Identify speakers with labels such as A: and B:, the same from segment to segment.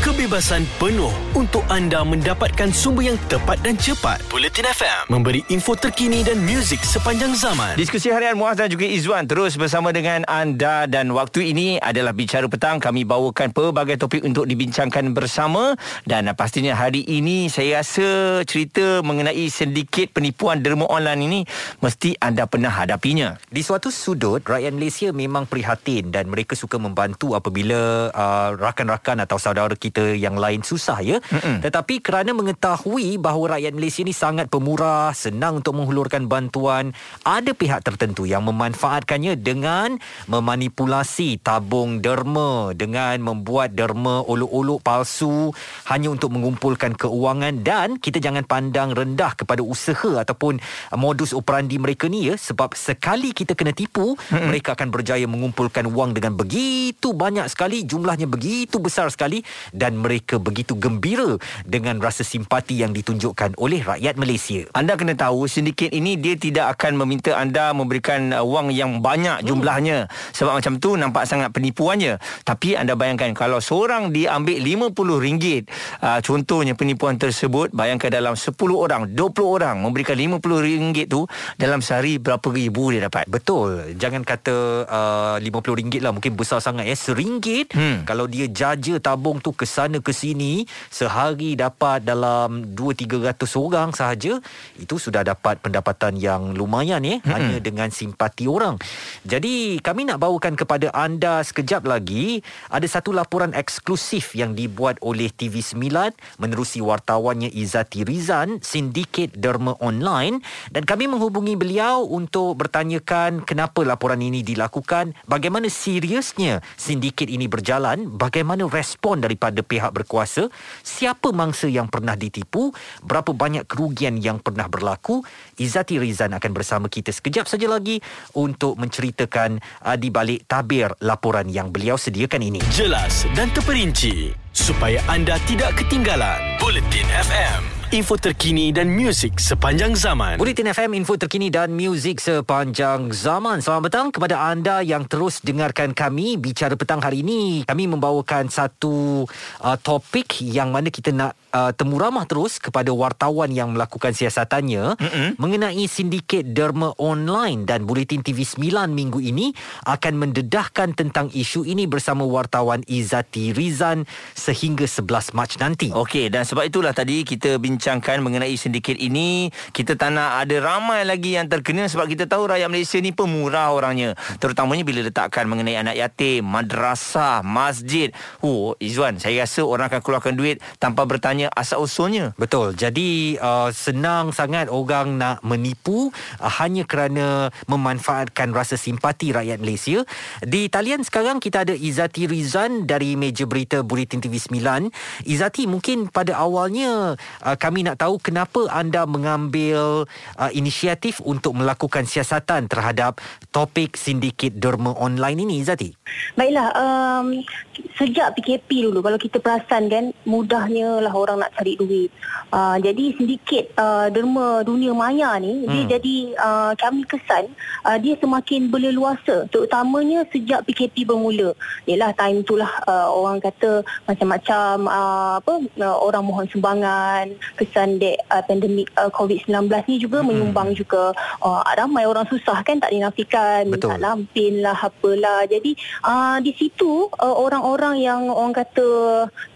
A: kebebasan penuh untuk anda mendapatkan sumber yang tepat dan cepat. Bulletin FM memberi info terkini dan muzik sepanjang zaman.
B: Diskusi harian Muaz dan juga Izwan terus bersama dengan anda dan waktu ini adalah bicara petang kami bawakan pelbagai topik untuk dibincangkan bersama dan pastinya hari ini saya rasa cerita mengenai sedikit penipuan derma online ini mesti anda pernah hadapinya.
C: Di suatu sudut rakyat Malaysia memang prihatin dan mereka suka membantu apabila uh, rakan-rakan atau saudara kita kita yang lain susah ya. Mm-mm. Tetapi kerana mengetahui bahawa rakyat Malaysia ni sangat pemurah, senang untuk menghulurkan bantuan, ada pihak tertentu yang memanfaatkannya dengan memanipulasi tabung derma dengan membuat derma olok-olok palsu hanya untuk mengumpulkan keuangan dan kita jangan pandang rendah kepada usaha ataupun modus operandi mereka ni ya sebab sekali kita kena tipu Mm-mm. mereka akan berjaya mengumpulkan wang dengan begitu banyak sekali jumlahnya begitu besar sekali dan mereka begitu gembira dengan rasa simpati yang ditunjukkan oleh rakyat Malaysia.
B: Anda kena tahu sindiket ini dia tidak akan meminta anda memberikan uh, wang yang banyak hmm. jumlahnya hmm. sebab macam tu nampak sangat penipuannya. Tapi anda bayangkan kalau seorang diambil RM50 uh, contohnya penipuan tersebut bayangkan dalam 10 orang 20 orang memberikan RM50 tu dalam sehari berapa ribu dia dapat.
C: Betul. Jangan kata uh, RM50 lah mungkin besar sangat ya. Seringgit hmm. kalau dia jaja tabung tu ke sana ke sini sehari dapat dalam 2 300 orang sahaja itu sudah dapat pendapatan yang lumayan ya mm-hmm. hanya dengan simpati orang. Jadi kami nak bawakan kepada anda sekejap lagi ada satu laporan eksklusif yang dibuat oleh TV9 menerusi wartawannya Izati Rizan sindiket derma online dan kami menghubungi beliau untuk bertanyakan kenapa laporan ini dilakukan, bagaimana seriusnya sindiket ini berjalan, bagaimana respon daripada kepada pihak berkuasa siapa mangsa yang pernah ditipu berapa banyak kerugian yang pernah berlaku Izati Rizan akan bersama kita sekejap saja lagi untuk menceritakan uh, di balik tabir laporan yang beliau sediakan ini.
A: Jelas dan terperinci supaya anda tidak ketinggalan Bulletin FM info terkini dan muzik sepanjang zaman.
C: Bulletin FM, info terkini dan muzik sepanjang zaman. Selamat petang kepada anda yang terus dengarkan kami bicara petang hari ini. Kami membawakan satu uh, topik yang mana kita nak uh, temu ramah terus kepada wartawan yang melakukan siasatannya mm-hmm. mengenai sindiket derma online dan Bulletin TV 9 minggu ini akan mendedahkan tentang isu ini bersama wartawan Izati Rizan sehingga 11 Mac nanti.
B: Okey dan sebab itulah tadi kita bincangkan mengenai sindiket ini kita tak nak ada ramai lagi yang terkena sebab kita tahu rakyat Malaysia ni pemurah orangnya terutamanya bila letakkan mengenai anak yatim, madrasah, masjid. Oh Izwan saya rasa orang akan keluarkan duit tanpa bertanya sebenarnya asal usulnya.
C: Betul. Jadi uh, senang sangat orang nak menipu uh, hanya kerana memanfaatkan rasa simpati rakyat Malaysia. Di talian sekarang kita ada Izati Rizan dari meja berita Bulletin TV 9. Izati mungkin pada awalnya uh, kami nak tahu kenapa anda mengambil uh, inisiatif untuk melakukan siasatan terhadap topik sindiket derma online ini Izati.
D: Baiklah um, sejak PKP dulu kalau kita perasan kan mudahnya lah orang orang nak cari duit. Uh, jadi sindiket uh, derma dunia maya ni hmm. dia jadi uh, kami kesan uh, dia semakin berleluasa terutamanya sejak PKP bermula. Yalah time itulah uh, orang kata macam-macam uh, apa uh, orang mohon sumbangan kesan dek uh, pandemik uh, COVID-19 ni juga hmm. menyumbang juga uh, ramai orang susah kan tak dinafikan minta lampin lah apalah. Jadi uh, di situ uh, orang-orang yang orang kata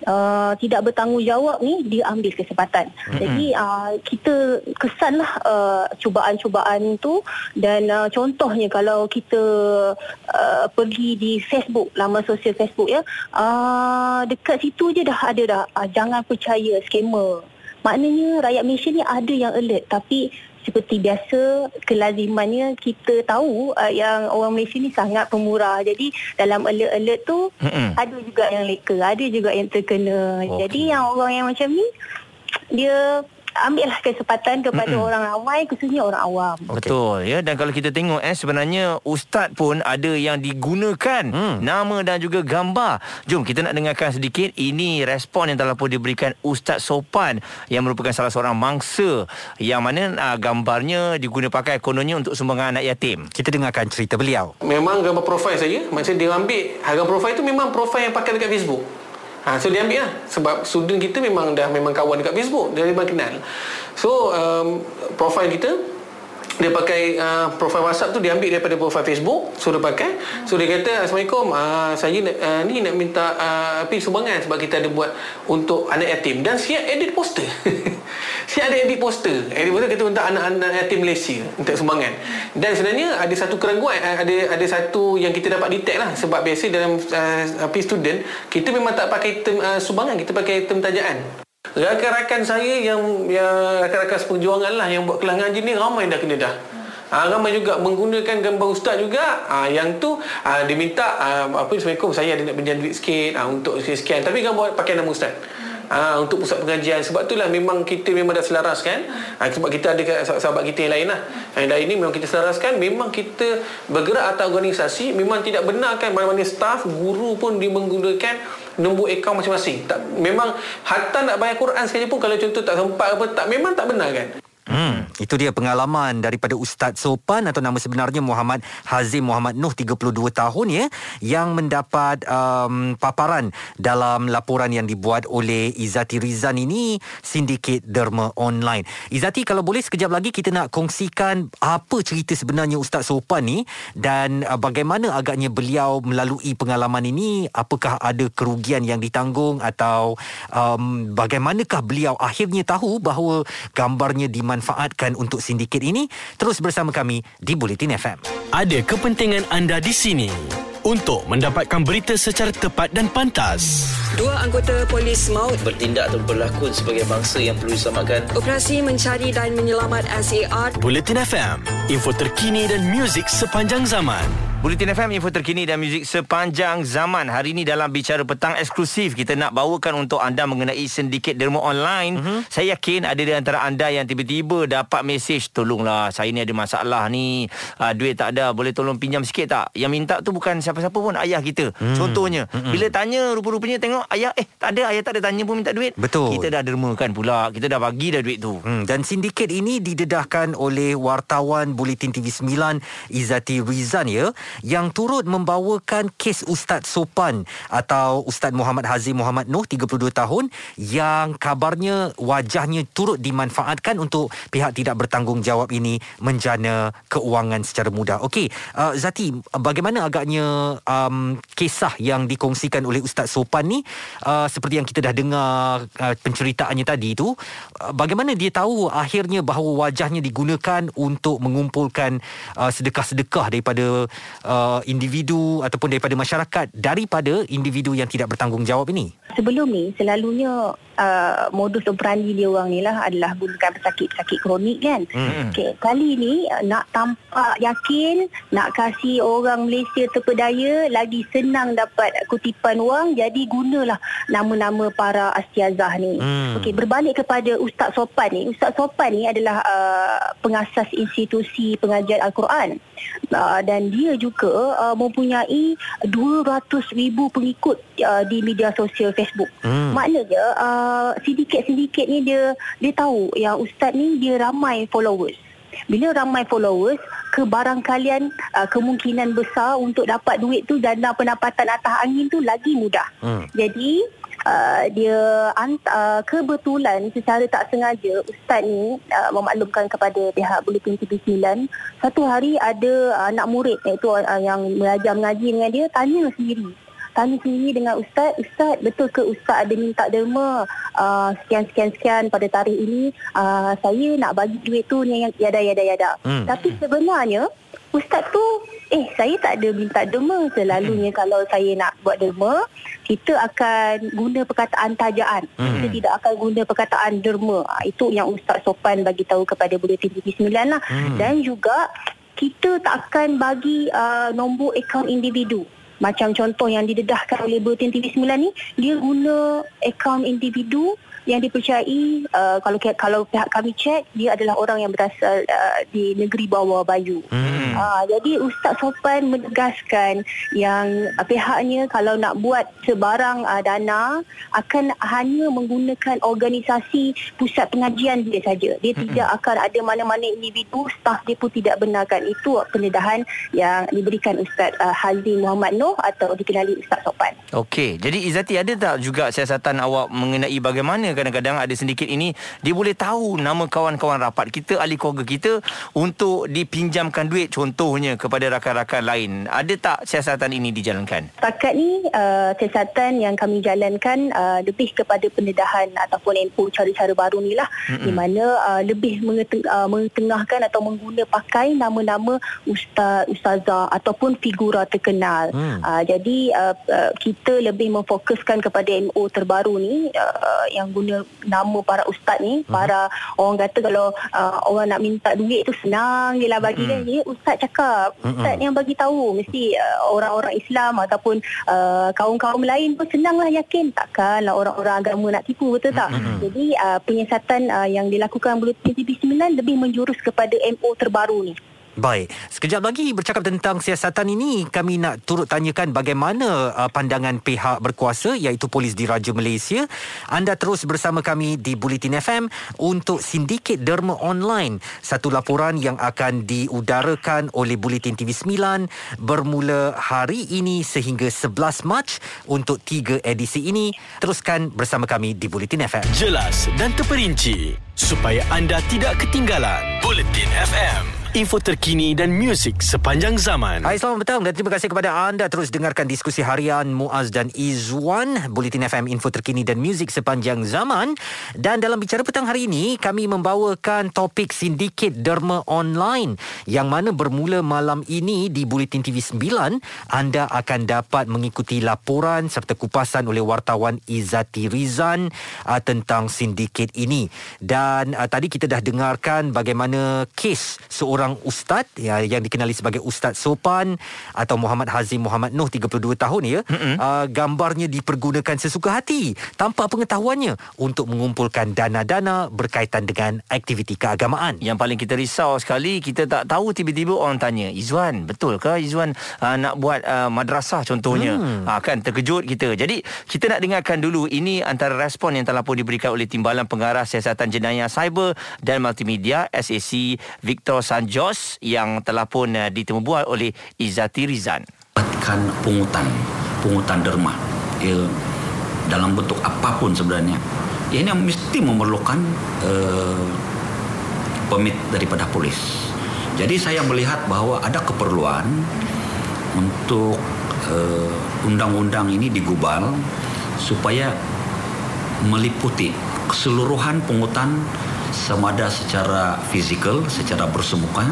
D: uh, tidak bertanggungjawab ni dia ambil kesempatan. Mm-hmm. Jadi uh, kita kesanlah uh, cubaan-cubaan tu dan uh, contohnya kalau kita uh, pergi di Facebook, laman sosial Facebook ya, uh, dekat situ je dah ada dah uh, jangan percaya scammer. Maknanya rakyat Malaysia ni ada yang alert tapi seperti biasa kelazimannya kita tahu uh, yang orang Malaysia ni sangat pemurah jadi dalam alert-alert tu Mm-mm. ada juga yang leka ada juga yang terkena okay. jadi yang orang yang macam ni dia ambillah kesempatan kepada Mm-mm. orang ramai khususnya orang awam.
B: Betul ya dan kalau kita tengok eh sebenarnya ustaz pun ada yang digunakan mm. nama dan juga gambar. Jom kita nak dengarkan sedikit ini respon yang telah pun diberikan ustaz Sopan yang merupakan salah seorang mangsa yang mana uh, gambarnya diguna pakai kononnya untuk sumbangan anak yatim.
C: Kita dengarkan cerita beliau.
E: Memang gambar profil saya macam dia ambil harga profil itu memang profil yang pakai dekat Facebook. Ha, so dia ambil lah. Sebab student kita memang dah memang kawan dekat Facebook. Dia memang kenal. So um, profile kita dia pakai uh, profile WhatsApp tu dia ambil daripada profile Facebook. Suruh pakai. So dia kata Assalamualaikum. Uh, saya uh, ni nak minta uh, api sumbangan sebab kita ada buat untuk anak yatim. Dan siap edit poster siap ada edit poster. Edit poster kita untuk anak-anak yatim Malaysia untuk sumbangan. Dan sebenarnya ada satu keraguan ada ada satu yang kita dapat detect lah. Sebab biasa dalam uh, api student kita memang tak pakai term uh, sumbangan. Kita pakai term tajaan. Rakan-rakan saya yang yang rakan-rakan seperjuangan lah yang buat kelas ngaji ni ramai dah kena dah. Ha, ramai juga menggunakan gambar ustaz juga. Ha, yang tu ha, dia minta ha, apa Assalamualaikum saya ada nak pinjam duit sikit. Ha, untuk sekian. Tapi gambar pakai nama ustaz. Ha, untuk pusat pengajian. Sebab itulah memang kita memang dah selaras kan ha, sebab kita ada sahabat kita yang lain lah. Yang lain ni memang kita selaraskan. Memang kita bergerak atau organisasi memang tidak benarkan mana-mana staff guru pun dia menggunakan nombor akaun masing-masing. Tak memang hatta nak bayar Quran sekali pun kalau contoh tak sempat apa tak memang tak benar kan.
C: Hmm, itu dia pengalaman daripada Ustaz Sopan atau nama sebenarnya Muhammad Hazim Muhammad Nuh 32 tahun ya yang mendapat um, paparan dalam laporan yang dibuat oleh Izati Rizan ini sindiket derma online. Izati kalau boleh sekejap lagi kita nak kongsikan apa cerita sebenarnya Ustaz Sopan ni dan uh, bagaimana agaknya beliau melalui pengalaman ini apakah ada kerugian yang ditanggung atau um, bagaimanakah beliau akhirnya tahu bahawa gambarnya di dimanfaatkan untuk sindiket ini terus bersama kami di Bulletin FM.
A: Ada kepentingan anda di sini untuk mendapatkan berita secara tepat dan pantas.
F: Dua anggota polis maut
G: bertindak atau berlakon sebagai bangsa yang perlu diselamatkan.
F: Operasi mencari dan menyelamat SAR.
A: Bulletin FM, info terkini dan muzik sepanjang zaman.
B: Bulletin FM info terkini dan muzik sepanjang zaman. Hari ini dalam bicara petang eksklusif kita nak bawakan untuk anda mengenai sindiket derma online. Uh-huh. Saya yakin ada di antara anda yang tiba-tiba dapat mesej tolonglah saya ni ada masalah ni. Uh, duit tak ada, boleh tolong pinjam sikit tak? Yang minta tu bukan siapa-siapa pun ayah kita. Hmm. Contohnya, uh-huh. bila tanya rupa-rupanya tengok ayah eh tak ada, ayah tak ada tanya pun minta duit.
C: Betul.
B: Kita dah dermakan pula. Kita dah bagi dah duit tu.
C: Hmm. Dan sindiket ini didedahkan oleh wartawan Bulletin TV 9 Izati Rizan ya yang turut membawakan kes Ustaz Sopan atau Ustaz Muhammad Hazim Muhammad Noh 32 tahun yang kabarnya wajahnya turut dimanfaatkan untuk pihak tidak bertanggungjawab ini menjana keuangan secara mudah. Okey, uh, Zati, bagaimana agaknya um, kisah yang dikongsikan oleh Ustaz Sopan ni uh, seperti yang kita dah dengar uh, penceritaannya tadi itu, uh, bagaimana dia tahu akhirnya bahawa wajahnya digunakan untuk mengumpulkan uh, sedekah-sedekah daripada uh, individu ataupun daripada masyarakat daripada individu yang tidak bertanggungjawab ini?
D: Sebelum ni selalunya uh, modus operandi dia orang ni lah adalah gunakan pesakit-pesakit kronik kan. Hmm. Okay, kali ni uh, nak tampak yakin, nak kasih orang Malaysia terpedaya lagi senang dapat kutipan wang jadi gunalah nama-nama para astiazah ni. Hmm. Okey, berbalik kepada Ustaz Sopan ni. Ustaz Sopan ni adalah uh, pengasas institusi pengajian Al-Quran. Uh, dan dia juga uh, mempunyai 200,000 pengikut uh, di media sosial Facebook. Hmm. Maknanya uh, sindiket-sindiket ni dia dia tahu yang ustaz ni dia ramai followers. Bila ramai followers, kebarangkalian uh, kemungkinan besar untuk dapat duit tu dana pendapatan atas angin tu lagi mudah. Hmm. Jadi Uh, dia uh, kebetulan secara tak sengaja ustaz ni uh, memaklumkan kepada pihak Bulletin TV 9 satu hari ada anak murid iaitu uh, yang belajar mengaji dengan dia tanya sendiri. Tanya sendiri dengan ustaz ustaz betul ke ustaz ada minta derma uh, sekian sekian sekian pada tarikh ini? Uh, saya nak bagi duit tu yang yada yada yada. Hmm. tapi sebenarnya ustaz tu eh saya tak ada minta derma selalunya hmm. kalau saya nak buat derma kita akan guna perkataan tajaan hmm. kita tidak akan guna perkataan derma ha, itu yang ustaz sopan bagi tahu kepada Bulletin TV 9 lah hmm. dan juga kita tak akan bagi uh, nombor akaun individu macam contoh yang didedahkan oleh Bulletin TV 9 ni dia guna akaun individu yang dipercayai uh, kalau kalau pihak kami cek dia adalah orang yang berasal uh, di negeri bawah Bayu. Hmm. Uh, jadi Ustaz Sopan menegaskan yang uh, pihaknya kalau nak buat sebarang uh, dana akan hanya menggunakan organisasi pusat pengajian dia saja. Dia mm-hmm. tidak akan ada mana-mana individu staf dia pun tidak benarkan itu pendedahan yang diberikan Ustaz uh, Hazim Muhammad Noh atau dikenali Ustaz Sopan.
B: Okey, jadi Izati ada tak juga siasatan awak mengenai bagaimana kadang-kadang ada sedikit ini dia boleh tahu nama kawan-kawan rapat kita, ahli keluarga kita untuk dipinjamkan duit contohnya kepada rakan-rakan lain. Ada tak siasatan ini dijalankan?
D: Setakat ni uh, siasatan yang kami jalankan uh, lebih kepada pendedahan ataupun info cara-cara baru ni lah mm-hmm. di mana uh, lebih mengeteng- uh, mengetengahkan atau mengguna pakai nama-nama ustaz, ustazah ataupun figura terkenal. Mm. Uh, jadi uh, uh, kita lebih memfokuskan kepada MO terbaru ni uh, yang guna nama para ustaz ni, mm-hmm. para orang kata kalau uh, orang nak minta duit tu senang je lah bagi mm-hmm. kan. Ya, ustaz cakap, ustaz mm-hmm. yang bagi tahu mesti uh, orang-orang Islam ataupun uh, kaum-kaum lain pun senang lah yakin takkanlah orang-orang agama nak tipu betul tak? Mm-hmm. Jadi uh, penyiasatan uh, yang dilakukan Bulletin TV9 lebih menjurus kepada MO terbaru ni.
C: Baik, sekejap lagi bercakap tentang siasatan ini, kami nak turut tanyakan bagaimana uh, pandangan pihak berkuasa iaitu Polis Diraja Malaysia. Anda terus bersama kami di Bulletin FM untuk Sindiket Derma Online, satu laporan yang akan diudarakan oleh Bulletin TV9 bermula hari ini sehingga 11 Mac untuk tiga edisi ini. Teruskan bersama kami di Bulletin FM.
A: Jelas dan terperinci supaya anda tidak ketinggalan. Bulletin FM info terkini dan muzik sepanjang zaman.
C: Hai, selamat petang dan terima kasih kepada anda terus dengarkan diskusi harian Muaz dan Izwan, Bulletin FM info terkini dan muzik sepanjang zaman. Dan dalam bicara petang hari ini, kami membawakan topik sindiket derma online yang mana bermula malam ini di Bulletin TV 9. Anda akan dapat mengikuti laporan serta kupasan oleh wartawan Izati Rizan uh, tentang sindiket ini. Dan uh, tadi kita dah dengarkan bagaimana kes seorang seorang ustaz ya, yang dikenali sebagai Ustaz Sopan atau Muhammad Hazim Muhammad Noh 32 tahun ya. Mm-hmm. Uh, gambarnya dipergunakan sesuka hati tanpa pengetahuannya untuk mengumpulkan dana-dana berkaitan dengan aktiviti keagamaan.
B: Yang paling kita risau sekali kita tak tahu tiba-tiba orang tanya, "Izwan, betul ke Izwan uh, nak buat uh, madrasah contohnya?" Hmm. Uh, kan terkejut kita. Jadi kita nak dengarkan dulu ini antara respon yang telah pun diberikan oleh Timbalan Pengarah Siasatan Jenayah Cyber dan Multimedia SAC Victor Sanj Jos yang telah pun uh, ditemubuat oleh Izati Rizan.
H: Dapatkan pungutan, pungutan derma ya, dalam bentuk apapun sebenarnya. Ya, ini mesti memerlukan uh, pemit daripada polis. Jadi saya melihat bahawa ada keperluan untuk uh, undang-undang ini digubal supaya meliputi keseluruhan pungutan sama ada secara fizikal, secara bersemuka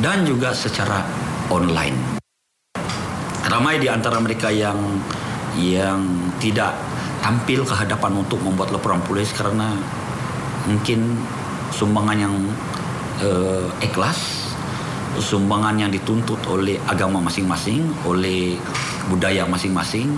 H: dan juga secara online. Ramai di antara mereka yang yang tidak tampil ke hadapan untuk membuat laporan polis karena mungkin sumbangan yang uh, ikhlas, sumbangan yang dituntut oleh agama masing-masing, oleh budaya masing-masing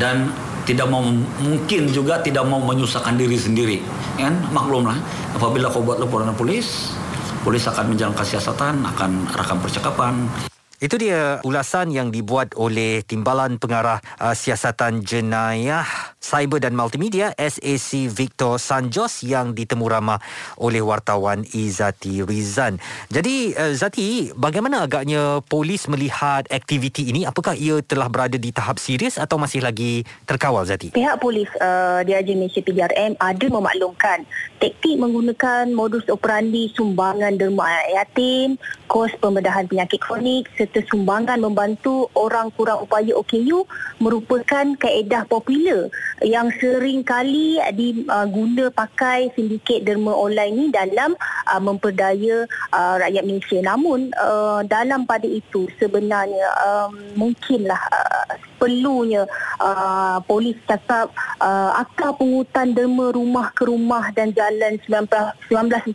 H: dan tidak mau mungkin juga tidak mau menyusahkan diri sendiri kan? Maklumlah apabila kau buat laporan polis polis akan menjalankan siasatan akan rakam percakapan.
C: Itu dia ulasan yang dibuat oleh Timbalan Pengarah uh, Siasatan Jenayah Cyber dan Multimedia SAC Victor Sanjos yang ditemu ramah oleh wartawan Izati Rizan. Jadi uh, Zati, bagaimana agaknya polis melihat aktiviti ini? Apakah ia telah berada di tahap serius atau masih lagi terkawal Zati?
D: Pihak polis uh, DRJ Malaysia PDRM ada memaklumkan taktik menggunakan modus operandi sumbangan derma yatim, kos pembedahan penyakit kronik serta sumbangan membantu orang kurang upaya OKU merupakan kaedah popular yang sering kali diguna uh, pakai sindiket derma online ni dalam uh, memperdaya uh, rakyat Malaysia. Namun uh, dalam pada itu sebenarnya um, mungkinlah uh, perlunya uh, polis cakap uh, akar pungutan derma rumah ke rumah dan jalan 1947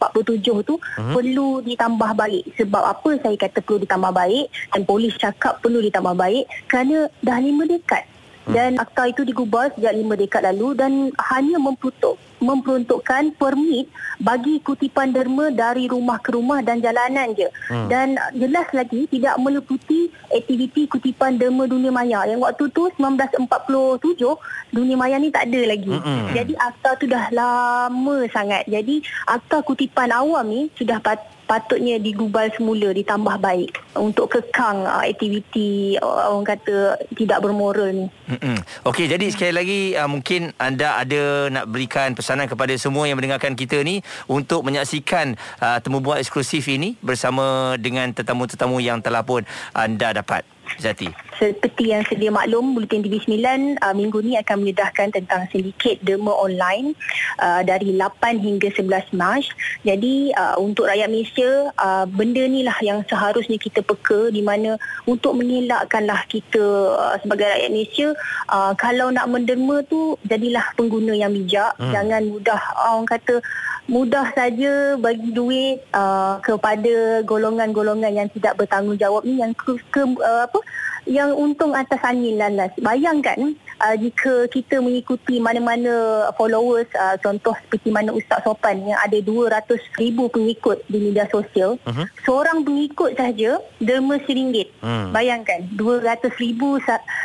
D: tu uh-huh. perlu ditambah baik. Sebab apa saya kata perlu ditambah baik dan polis cakap perlu ditambah baik kerana dah lima dekat dan akta itu digubal sejak lima dekad lalu dan hanya memperuntuk memperuntukkan permit bagi kutipan derma dari rumah ke rumah dan jalanan je. Hmm. Dan jelas lagi tidak meliputi aktiviti kutipan derma dunia maya. Yang waktu tu 1947 dunia maya ni tak ada lagi. Hmm. Jadi akta tu dah lama sangat. Jadi akta kutipan awam ni sudah pat patutnya digubal semula ditambah baik untuk kekang uh, aktiviti uh, orang kata tidak bermoral ni.
B: Mm-mm. Okey jadi sekali lagi uh, mungkin anda ada nak berikan pesanan kepada semua yang mendengarkan kita ni untuk menyaksikan uh, temu bual eksklusif ini bersama dengan tetamu-tetamu yang telah pun anda dapat. Zati.
D: Seperti yang sedia maklum, Bulletin TV 9 uh, minggu ni akan menyedahkan tentang sindiket derma online uh, dari 8 hingga 11 Mac. Jadi uh, untuk rakyat Malaysia, uh, benda ni lah yang seharusnya kita peka di mana untuk mengelakkanlah kita uh, sebagai rakyat Malaysia, uh, kalau nak menderma tu jadilah pengguna yang bijak. Hmm. Jangan mudah orang kata mudah saja bagi duit uh, kepada golongan-golongan yang tidak bertanggungjawab ni yang ke, ke uh, apa yang untung atas angin lalas. Bayangkan uh, jika kita mengikuti mana-mana followers uh, contoh seperti mana Ustaz Sopan yang ada 200 ribu pengikut di media sosial uh-huh. seorang pengikut saja derma RM1 hmm. bayangkan 200 ribu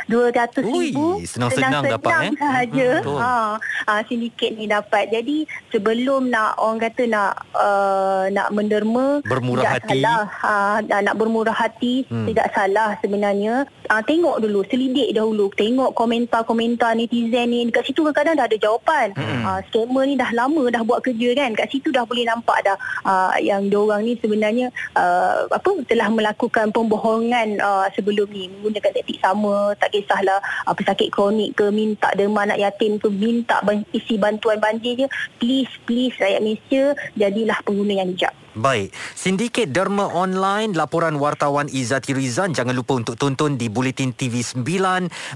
D: 200 ribu
C: senang-senang dapat eh
D: sahaja. hmm, ha, ha, sindiket ni dapat. Jadi sebelum nak orang kata nak uh, nak menderma
C: bermurah hati.
D: salah, ha, nak bermurah hati hmm. tidak salah sebenarnya uh, tengok dulu selidik dahulu. Tengok komentar-komentar netizen ni. Dekat situ kadang-kadang dah ada jawapan. Hmm. uh, scammer ni dah lama dah buat kerja kan. Kat situ dah boleh nampak dah uh, yang diorang ni sebenarnya uh, apa telah melakukan pembohongan uh, sebelum ni. Menggunakan taktik sama tak kisahlah uh, pesakit kronik ke minta derma anak yatim ke minta isi bantuan banjir je. Please please rakyat Malaysia jadilah pengguna yang bijak
C: Baik, sindiket derma online laporan wartawan Izati Rizan jangan lupa untuk tonton di Bulletin TV 9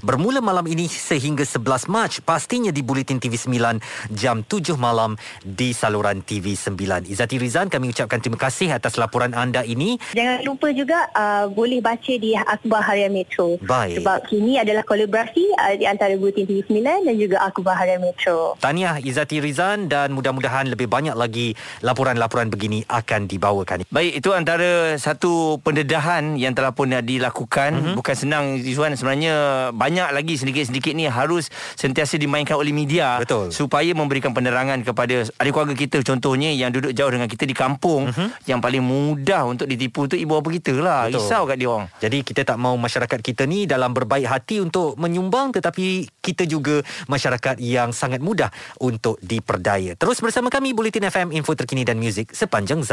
C: bermula malam ini sehingga 11 Mac pastinya di Bulletin TV 9 jam 7 malam di saluran TV 9. Izati Rizan kami ucapkan terima kasih atas laporan anda ini.
D: Jangan lupa juga uh, boleh baca di Akhbar Harian Metro.
C: Baik.
D: Sebab ini adalah kolaborasi uh, di antara Bulletin TV 9 dan juga Akhbar Harian Metro.
C: Tahniah Izati Rizan dan mudah-mudahan lebih banyak lagi laporan-laporan begini akan akan dibawakan.
B: Baik, itu antara satu pendedahan yang telah pun dilakukan. Mm-hmm. Bukan senang, Izzuan. Sebenarnya banyak lagi sedikit-sedikit ni harus sentiasa dimainkan oleh media.
C: Betul.
B: Supaya memberikan penerangan kepada adik keluarga kita contohnya yang duduk jauh dengan kita di kampung. Mm-hmm. Yang paling mudah untuk ditipu tu ibu bapa kita lah. Betul. Risau kat dia orang.
C: Jadi kita tak mau masyarakat kita ni dalam berbaik hati untuk menyumbang tetapi kita juga masyarakat yang sangat mudah untuk diperdaya. Terus bersama kami Bulletin FM info terkini dan muzik sepanjang zaman